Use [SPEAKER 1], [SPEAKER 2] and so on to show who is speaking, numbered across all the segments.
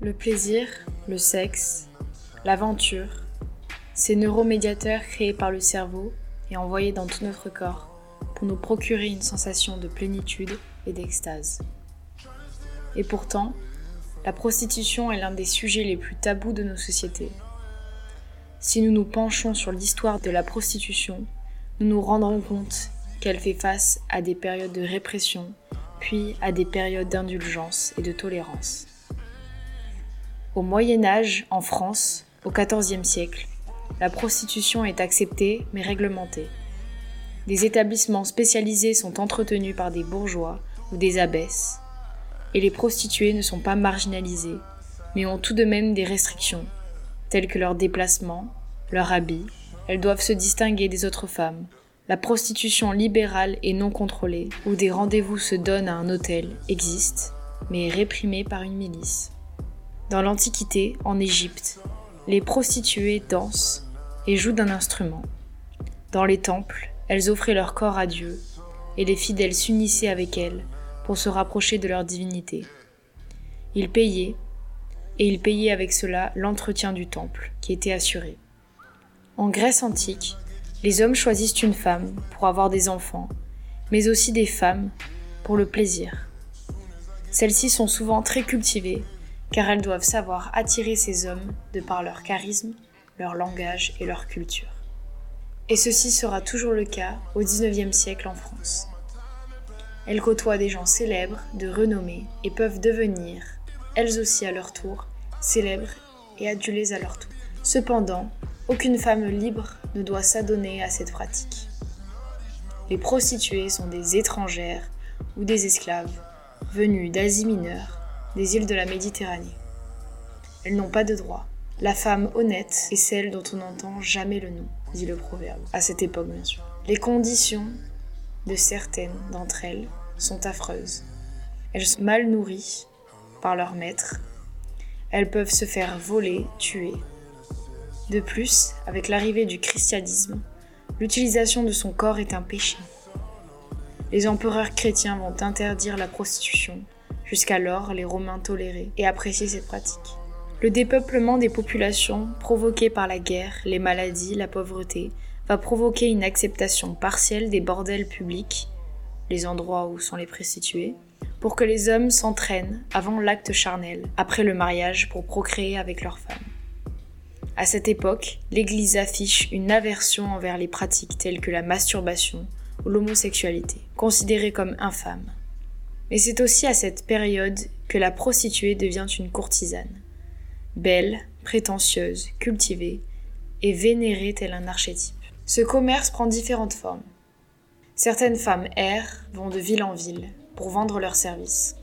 [SPEAKER 1] Le plaisir, le sexe, l'aventure, ces neuromédiateurs créés par le cerveau et envoyés dans tout notre corps pour nous procurer une sensation de plénitude et d'extase. Et pourtant, la prostitution est l'un des sujets les plus tabous de nos sociétés. Si nous nous penchons sur l'histoire de la prostitution, nous nous rendrons compte qu'elle fait face à des périodes de répression, puis à des périodes d'indulgence et de tolérance. Au Moyen Âge, en France, au XIVe siècle, la prostitution est acceptée mais réglementée. Des établissements spécialisés sont entretenus par des bourgeois ou des abbesses, et les prostituées ne sont pas marginalisées, mais ont tout de même des restrictions, telles que leur déplacement, leur habit, elles doivent se distinguer des autres femmes. La prostitution libérale et non contrôlée, où des rendez-vous se donnent à un hôtel, existe, mais est réprimée par une milice. Dans l'Antiquité, en Égypte, les prostituées dansent et jouent d'un instrument. Dans les temples, elles offraient leur corps à Dieu, et les fidèles s'unissaient avec elles pour se rapprocher de leur divinité. Ils payaient, et ils payaient avec cela l'entretien du temple, qui était assuré. En Grèce antique, les hommes choisissent une femme pour avoir des enfants, mais aussi des femmes pour le plaisir. Celles-ci sont souvent très cultivées, car elles doivent savoir attirer ces hommes de par leur charisme, leur langage et leur culture. Et ceci sera toujours le cas au XIXe siècle en France. Elles côtoient des gens célèbres, de renommée, et peuvent devenir, elles aussi à leur tour, célèbres et adulées à leur tour. Cependant, aucune femme libre ne doit s'adonner à cette pratique. Les prostituées sont des étrangères ou des esclaves venues d'Asie mineure, des îles de la Méditerranée. Elles n'ont pas de droit. La femme honnête est celle dont on n'entend jamais le nom, dit le proverbe, à cette époque bien sûr. Les conditions de certaines d'entre elles sont affreuses. Elles sont mal nourries par leur maître. Elles peuvent se faire voler, tuer. De plus, avec l'arrivée du christianisme, l'utilisation de son corps est un péché. Les empereurs chrétiens vont interdire la prostitution. Jusqu'alors, les Romains toléraient et appréciaient cette pratique. Le dépeuplement des populations provoqué par la guerre, les maladies, la pauvreté, va provoquer une acceptation partielle des bordels publics, les endroits où sont les prostituées, pour que les hommes s'entraînent avant l'acte charnel, après le mariage, pour procréer avec leurs femmes. À cette époque, l'Église affiche une aversion envers les pratiques telles que la masturbation ou l'homosexualité, considérées comme infâmes. Mais c'est aussi à cette période que la prostituée devient une courtisane. Belle, prétentieuse, cultivée, et vénérée tel un archétype. Ce commerce prend différentes formes. Certaines femmes errent, vont de ville en ville pour vendre leurs services.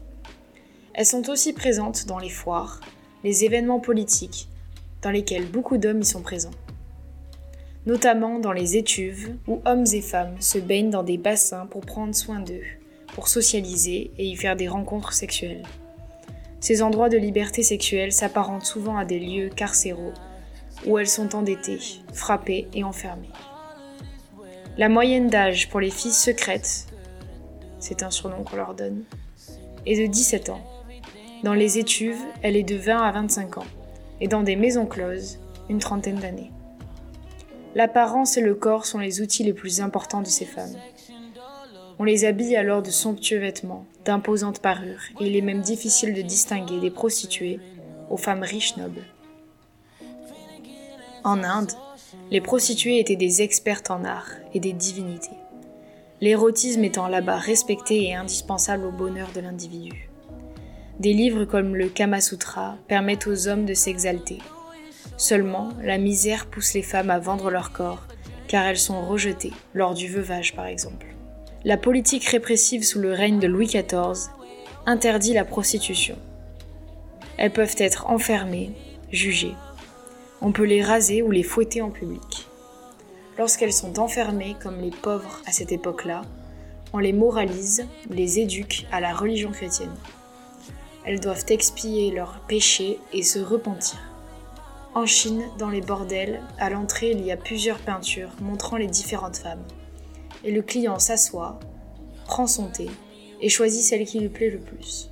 [SPEAKER 1] Elles sont aussi présentes dans les foires, les événements politiques, dans lesquels beaucoup d'hommes y sont présents. Notamment dans les étuves où hommes et femmes se baignent dans des bassins pour prendre soin d'eux, pour socialiser et y faire des rencontres sexuelles. Ces endroits de liberté sexuelle s'apparentent souvent à des lieux carcéraux où elles sont endettées, frappées et enfermées. La moyenne d'âge pour les filles secrètes, c'est un surnom qu'on leur donne, est de 17 ans. Dans les étuves, elle est de 20 à 25 ans, et dans des maisons closes, une trentaine d'années. L'apparence et le corps sont les outils les plus importants de ces femmes. On les habille alors de somptueux vêtements, d'imposantes parures, et il est même difficile de distinguer des prostituées aux femmes riches nobles. En Inde, les prostituées étaient des expertes en art et des divinités, l'érotisme étant là-bas respecté et indispensable au bonheur de l'individu. Des livres comme le Kama Sutra permettent aux hommes de s'exalter. Seulement, la misère pousse les femmes à vendre leur corps, car elles sont rejetées, lors du veuvage par exemple. La politique répressive sous le règne de Louis XIV interdit la prostitution. Elles peuvent être enfermées, jugées, on peut les raser ou les fouetter en public. Lorsqu'elles sont enfermées comme les pauvres à cette époque-là, on les moralise, les éduque à la religion chrétienne. Elles doivent expier leurs péchés et se repentir. En Chine, dans les bordels, à l'entrée, il y a plusieurs peintures montrant les différentes femmes. Et le client s'assoit, prend son thé et choisit celle qui lui plaît le plus.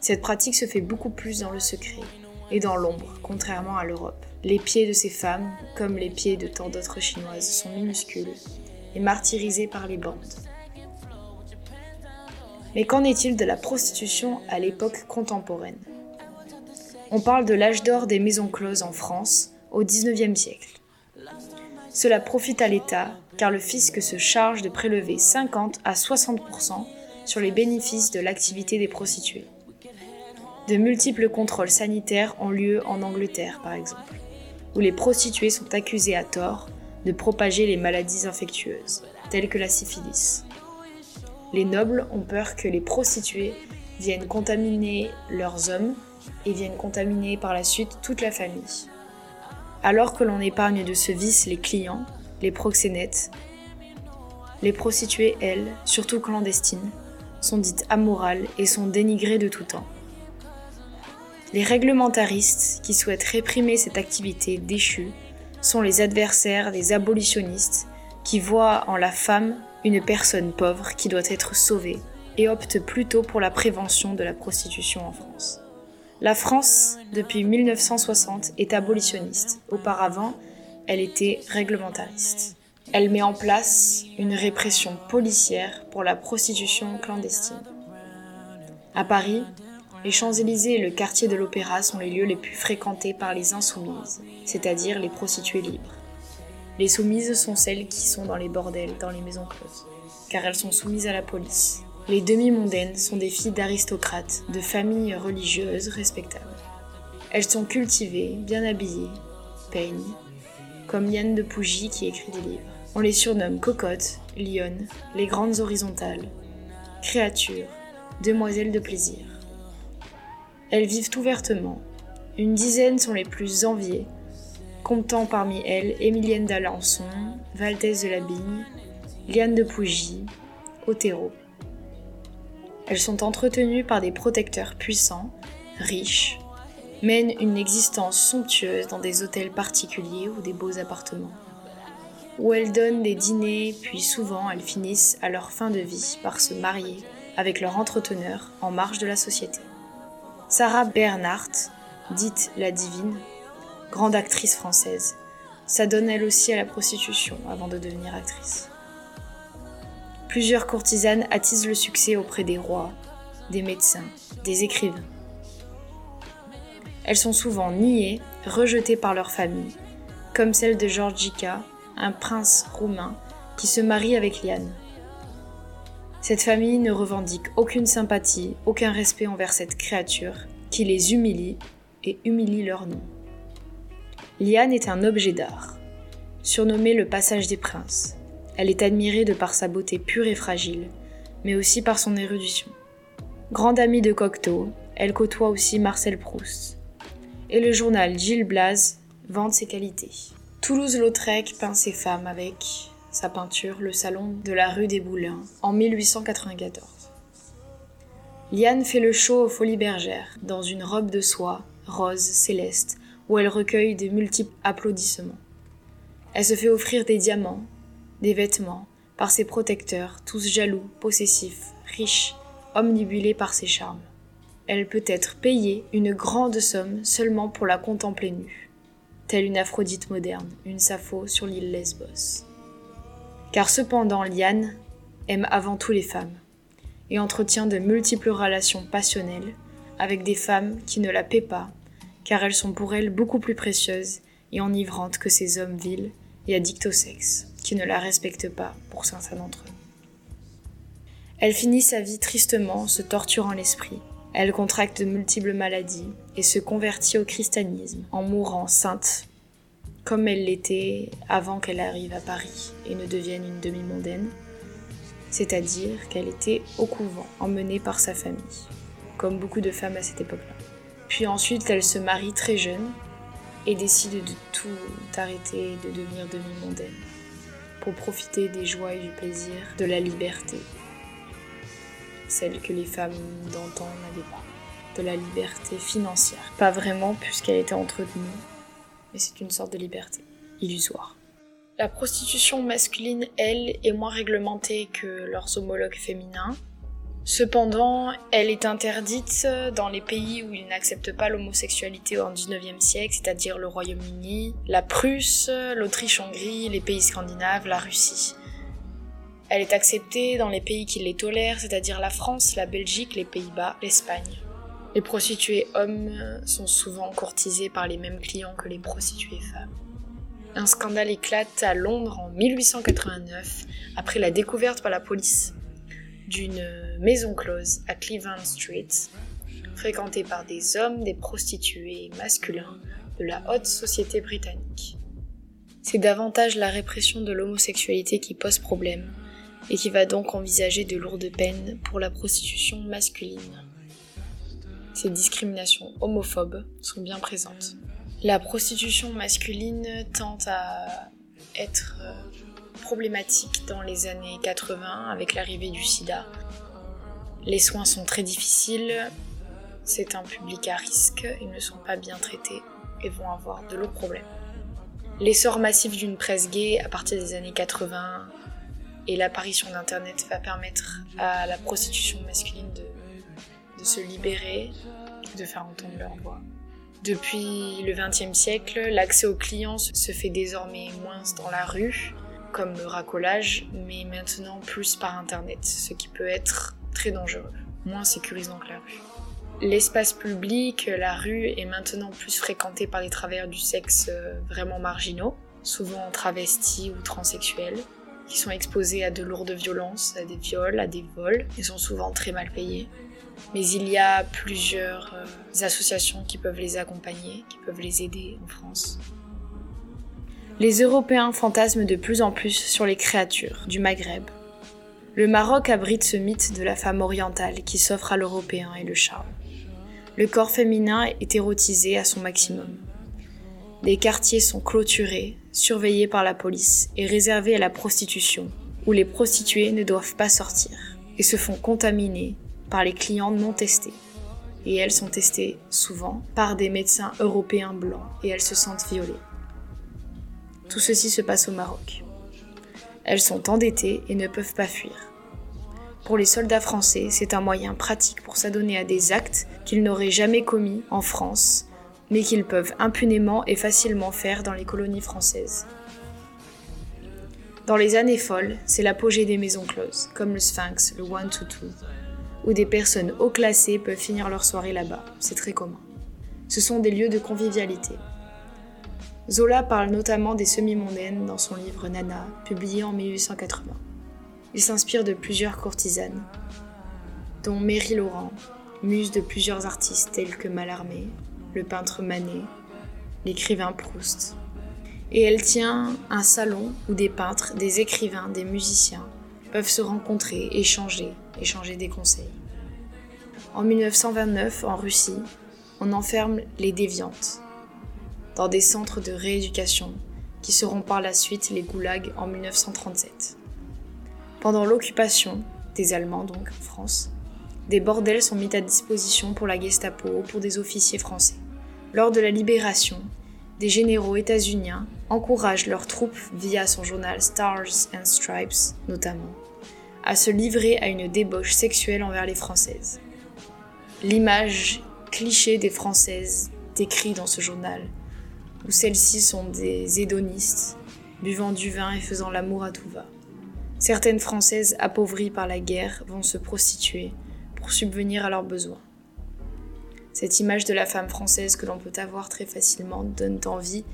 [SPEAKER 1] Cette pratique se fait beaucoup plus dans le secret et dans l'ombre, contrairement à l'Europe. Les pieds de ces femmes, comme les pieds de tant d'autres chinoises, sont minuscules et martyrisés par les bandes. Mais qu'en est-il de la prostitution à l'époque contemporaine? On parle de l'âge d'or des maisons closes en France au XIXe siècle. Cela profite à l'État car le fisc se charge de prélever 50 à 60% sur les bénéfices de l'activité des prostituées. De multiples contrôles sanitaires ont lieu en Angleterre par exemple, où les prostituées sont accusées à tort de propager les maladies infectieuses, telles que la syphilis. Les nobles ont peur que les prostituées viennent contaminer leurs hommes et viennent contaminer par la suite toute la famille. Alors que l'on épargne de ce vice les clients, les proxénètes, les prostituées, elles, surtout clandestines, sont dites amorales et sont dénigrées de tout temps. Les réglementaristes qui souhaitent réprimer cette activité déchue sont les adversaires des abolitionnistes qui voient en la femme une personne pauvre qui doit être sauvée et opte plutôt pour la prévention de la prostitution en France. La France, depuis 1960, est abolitionniste. Auparavant, elle était réglementariste. Elle met en place une répression policière pour la prostitution clandestine. À Paris, les Champs-Élysées et le quartier de l'Opéra sont les lieux les plus fréquentés par les insoumises, c'est-à-dire les prostituées libres. Les soumises sont celles qui sont dans les bordels, dans les maisons closes, car elles sont soumises à la police. Les demi-mondaines sont des filles d'aristocrates, de familles religieuses respectables. Elles sont cultivées, bien habillées, peignent, comme Yann de Pougy qui écrit des livres. On les surnomme cocottes, lionnes, les grandes horizontales, créatures, demoiselles de plaisir. Elles vivent ouvertement. Une dizaine sont les plus enviées, comptant parmi elles Émilienne d'Alençon, Valdès de la Bigne, Liane de Pougy, Otero. Elles sont entretenues par des protecteurs puissants, riches, mènent une existence somptueuse dans des hôtels particuliers ou des beaux appartements, où elles donnent des dîners, puis souvent elles finissent à leur fin de vie par se marier avec leur entreteneur en marge de la société. Sarah Bernhardt, dite la divine, grande actrice française, s'adonne elle aussi à la prostitution avant de devenir actrice. Plusieurs courtisanes attisent le succès auprès des rois, des médecins, des écrivains. Elles sont souvent niées, rejetées par leur famille, comme celle de Georgica, un prince roumain qui se marie avec Liane. Cette famille ne revendique aucune sympathie, aucun respect envers cette créature qui les humilie et humilie leur nom. Liane est un objet d'art, surnommé le passage des princes. Elle est admirée de par sa beauté pure et fragile, mais aussi par son érudition. Grande amie de Cocteau, elle côtoie aussi Marcel Proust. Et le journal Gilles Blas vante ses qualités. Toulouse-Lautrec peint ses femmes avec sa peinture Le Salon de la rue des Boulins en 1894. Liane fait le show aux Folies Bergères, dans une robe de soie, rose, céleste, où elle recueille de multiples applaudissements. Elle se fait offrir des diamants, des vêtements, par ses protecteurs, tous jaloux, possessifs, riches, omnibulés par ses charmes. Elle peut être payée une grande somme seulement pour la contempler nue, telle une Aphrodite moderne, une Sappho sur l'île Lesbos. Car cependant, Liane aime avant tout les femmes, et entretient de multiples relations passionnelles avec des femmes qui ne la paient pas car elles sont pour elle beaucoup plus précieuses et enivrantes que ces hommes vils et addicts au sexe, qui ne la respectent pas pour certains d'entre eux. Elle finit sa vie tristement, se torturant l'esprit. Elle contracte de multiples maladies et se convertit au christianisme en mourant sainte, comme elle l'était avant qu'elle arrive à Paris et ne devienne une demi-mondaine, c'est-à-dire qu'elle était au couvent, emmenée par sa famille, comme beaucoup de femmes à cette époque-là. Puis ensuite, elle se marie très jeune et décide de tout arrêter et de devenir demi-mondaine pour profiter des joies et du plaisir de la liberté, celle que les femmes d'antan n'avaient pas, de la liberté financière. Pas vraiment puisqu'elle était entretenue, mais c'est une sorte de liberté illusoire. La prostitution masculine, elle, est moins réglementée que leurs homologues féminins, Cependant, elle est interdite dans les pays où ils n'acceptent pas l'homosexualité en 19e siècle, c'est-à-dire le Royaume-Uni, la Prusse, l'Autriche-Hongrie, les pays scandinaves, la Russie. Elle est acceptée dans les pays qui les tolèrent, c'est-à-dire la France, la Belgique, les Pays-Bas, l'Espagne. Les prostituées hommes sont souvent courtisées par les mêmes clients que les prostituées femmes. Un scandale éclate à Londres en 1889 après la découverte par la police d'une maison close à Cleveland Street, fréquentée par des hommes, des prostituées masculins de la haute société britannique. C'est davantage la répression de l'homosexualité qui pose problème, et qui va donc envisager de lourdes peines pour la prostitution masculine. Ces discriminations homophobes sont bien présentes. La prostitution masculine tend à être euh, problématique dans les années 80 avec l'arrivée du sida. Les soins sont très difficiles, c'est un public à risque, ils ne sont pas bien traités et vont avoir de lourds problèmes. L'essor massif d'une presse gay à partir des années 80 et l'apparition d'Internet va permettre à la prostitution masculine de, de se libérer, de faire entendre leur voix. Depuis le XXe siècle, l'accès aux clients se fait désormais moins dans la rue, comme le racolage, mais maintenant plus par Internet, ce qui peut être très dangereux, moins sécurisant que la rue. L'espace public, la rue, est maintenant plus fréquenté par des travailleurs du sexe euh, vraiment marginaux, souvent travestis ou transsexuels, qui sont exposés à de lourdes violences, à des viols, à des vols, et sont souvent très mal payés. Mais il y a plusieurs euh, associations qui peuvent les accompagner, qui peuvent les aider en France. Les Européens fantasment de plus en plus sur les créatures du Maghreb. Le Maroc abrite ce mythe de la femme orientale qui s'offre à l'Européen et le charme. Le corps féminin est érotisé à son maximum. Les quartiers sont clôturés, surveillés par la police et réservés à la prostitution, où les prostituées ne doivent pas sortir et se font contaminer par les clients non testés. Et elles sont testées souvent par des médecins européens blancs et elles se sentent violées. Tout ceci se passe au Maroc. Elles sont endettées et ne peuvent pas fuir. Pour les soldats français, c'est un moyen pratique pour s'adonner à des actes qu'ils n'auraient jamais commis en France mais qu'ils peuvent impunément et facilement faire dans les colonies françaises. Dans les années folles, c'est l'apogée des maisons closes, comme le Sphinx, le One to Two, où des personnes haut classées peuvent finir leur soirée là-bas, c'est très commun. Ce sont des lieux de convivialité. Zola parle notamment des semi-mondaines dans son livre Nana, publié en 1880. Il s'inspire de plusieurs courtisanes, dont Mary Laurent, muse de plusieurs artistes tels que Mallarmé, le peintre Manet, l'écrivain Proust. Et elle tient un salon où des peintres, des écrivains, des musiciens peuvent se rencontrer, échanger, échanger des conseils. En 1929, en Russie, on enferme les déviantes dans des centres de rééducation qui seront par la suite les goulags en 1937. Pendant l'occupation des Allemands, donc en France, des bordels sont mis à disposition pour la Gestapo ou pour des officiers français. Lors de la libération, des généraux états-uniens encouragent leurs troupes, via son journal Stars and Stripes notamment, à se livrer à une débauche sexuelle envers les Françaises. L'image cliché des Françaises décrit dans ce journal, où celles-ci sont des hédonistes, buvant du vin et faisant l'amour à tout va. Certaines Françaises appauvries par la guerre vont se prostituer pour subvenir à leurs besoins. Cette image de la femme française que l'on peut avoir très facilement donne envie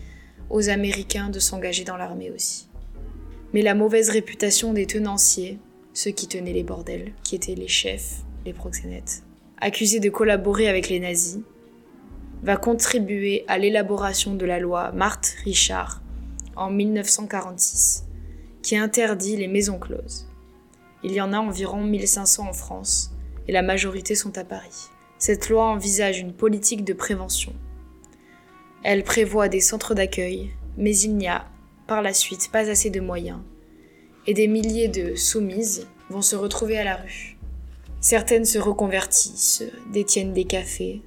[SPEAKER 1] aux Américains de s'engager dans l'armée aussi. Mais la mauvaise réputation des tenanciers, ceux qui tenaient les bordels, qui étaient les chefs, les proxénètes, accusés de collaborer avec les nazis, va contribuer à l'élaboration de la loi Marthe Richard en 1946, qui interdit les maisons closes. Il y en a environ 1500 en France, et la majorité sont à Paris. Cette loi envisage une politique de prévention. Elle prévoit des centres d'accueil, mais il n'y a, par la suite, pas assez de moyens, et des milliers de soumises vont se retrouver à la rue. Certaines se reconvertissent, détiennent des cafés,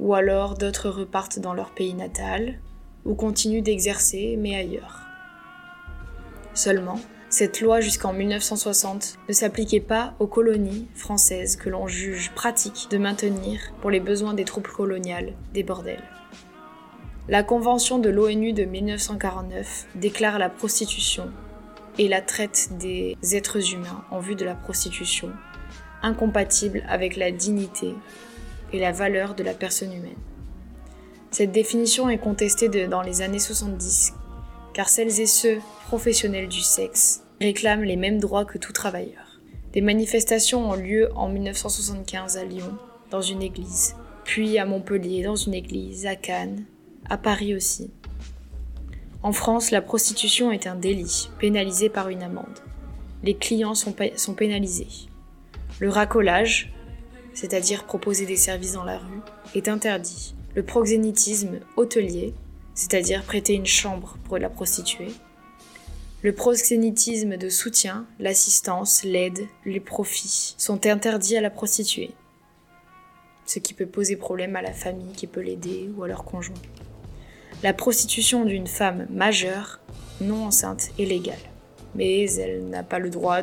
[SPEAKER 1] ou alors d'autres repartent dans leur pays natal, ou continuent d'exercer, mais ailleurs. Seulement, Cette loi jusqu'en 1960 ne s'appliquait pas aux colonies françaises que l'on juge pratique de maintenir pour les besoins des troupes coloniales des bordels. La Convention de l'ONU de 1949 déclare la prostitution et la traite des êtres humains en vue de la prostitution incompatible avec la dignité et la valeur de la personne humaine. Cette définition est contestée dans les années 70 car celles et ceux professionnels du sexe réclament les mêmes droits que tout travailleur. Des manifestations ont lieu en 1975 à Lyon, dans une église, puis à Montpellier, dans une église, à Cannes, à Paris aussi. En France, la prostitution est un délit, pénalisé par une amende. Les clients sont, sont pénalisés. Le racolage, c'est-à-dire proposer des services dans la rue, est interdit. Le proxénétisme hôtelier, c'est-à-dire prêter une chambre pour la prostituée, le proxénétisme de soutien, l'assistance, l'aide, les profits sont interdits à la prostituée, ce qui peut poser problème à la famille qui peut l'aider ou à leur conjoint. La prostitution d'une femme majeure, non enceinte, est légale, mais elle n'a pas le droit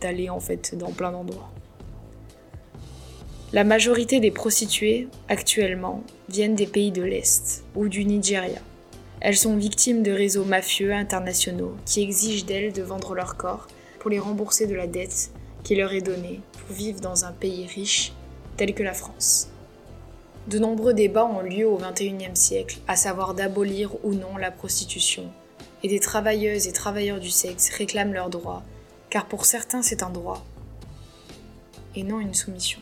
[SPEAKER 1] d'aller en fait dans plein d'endroits. La majorité des prostituées, actuellement, viennent des pays de l'Est ou du Nigeria. Elles sont victimes de réseaux mafieux internationaux qui exigent d'elles de vendre leur corps pour les rembourser de la dette qui leur est donnée pour vivre dans un pays riche tel que la France. De nombreux débats ont lieu au XXIe siècle, à savoir d'abolir ou non la prostitution, et des travailleuses et travailleurs du sexe réclament leurs droits, car pour certains c'est un droit, et non une soumission.